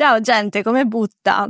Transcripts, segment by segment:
Ciao gente, come butta?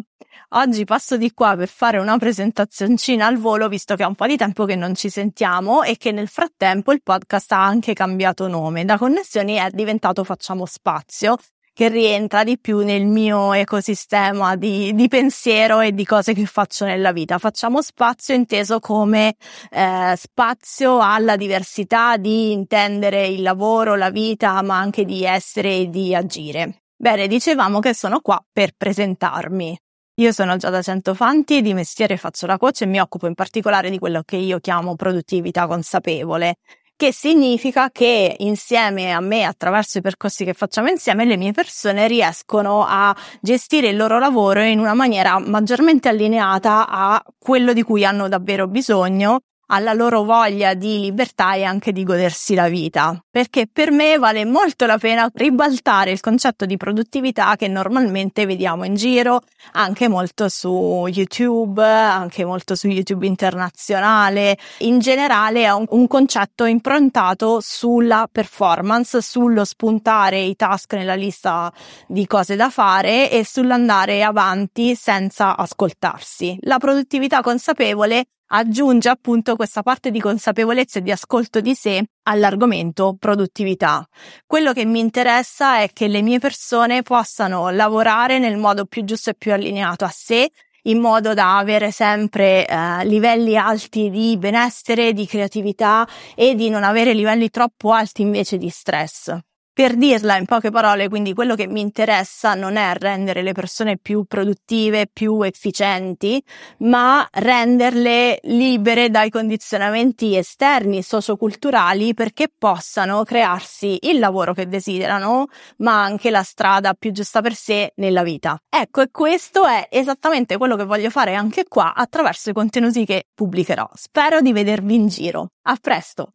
Oggi passo di qua per fare una presentazioncina al volo, visto che è un po' di tempo che non ci sentiamo e che nel frattempo il podcast ha anche cambiato nome. Da connessioni è diventato Facciamo Spazio, che rientra di più nel mio ecosistema di, di, pensiero e di cose che faccio nella vita. Facciamo spazio inteso come eh, spazio alla diversità di intendere il lavoro, la vita, ma anche di essere e di agire. Bene, dicevamo che sono qua per presentarmi. Io sono Giada Centofanti, di mestiere faccio la coach e mi occupo in particolare di quello che io chiamo produttività consapevole, che significa che insieme a me, attraverso i percorsi che facciamo insieme, le mie persone riescono a gestire il loro lavoro in una maniera maggiormente allineata a quello di cui hanno davvero bisogno alla loro voglia di libertà e anche di godersi la vita. Perché per me vale molto la pena ribaltare il concetto di produttività che normalmente vediamo in giro, anche molto su YouTube, anche molto su YouTube internazionale. In generale è un, un concetto improntato sulla performance, sullo spuntare i task nella lista di cose da fare e sull'andare avanti senza ascoltarsi. La produttività consapevole aggiunge appunto questa parte di consapevolezza e di ascolto di sé all'argomento produttività. Quello che mi interessa è che le mie persone possano lavorare nel modo più giusto e più allineato a sé in modo da avere sempre eh, livelli alti di benessere, di creatività e di non avere livelli troppo alti invece di stress. Per dirla in poche parole, quindi quello che mi interessa non è rendere le persone più produttive, più efficienti, ma renderle libere dai condizionamenti esterni, socioculturali, perché possano crearsi il lavoro che desiderano, ma anche la strada più giusta per sé nella vita. Ecco, e questo è esattamente quello che voglio fare anche qua attraverso i contenuti che pubblicherò. Spero di vedervi in giro. A presto!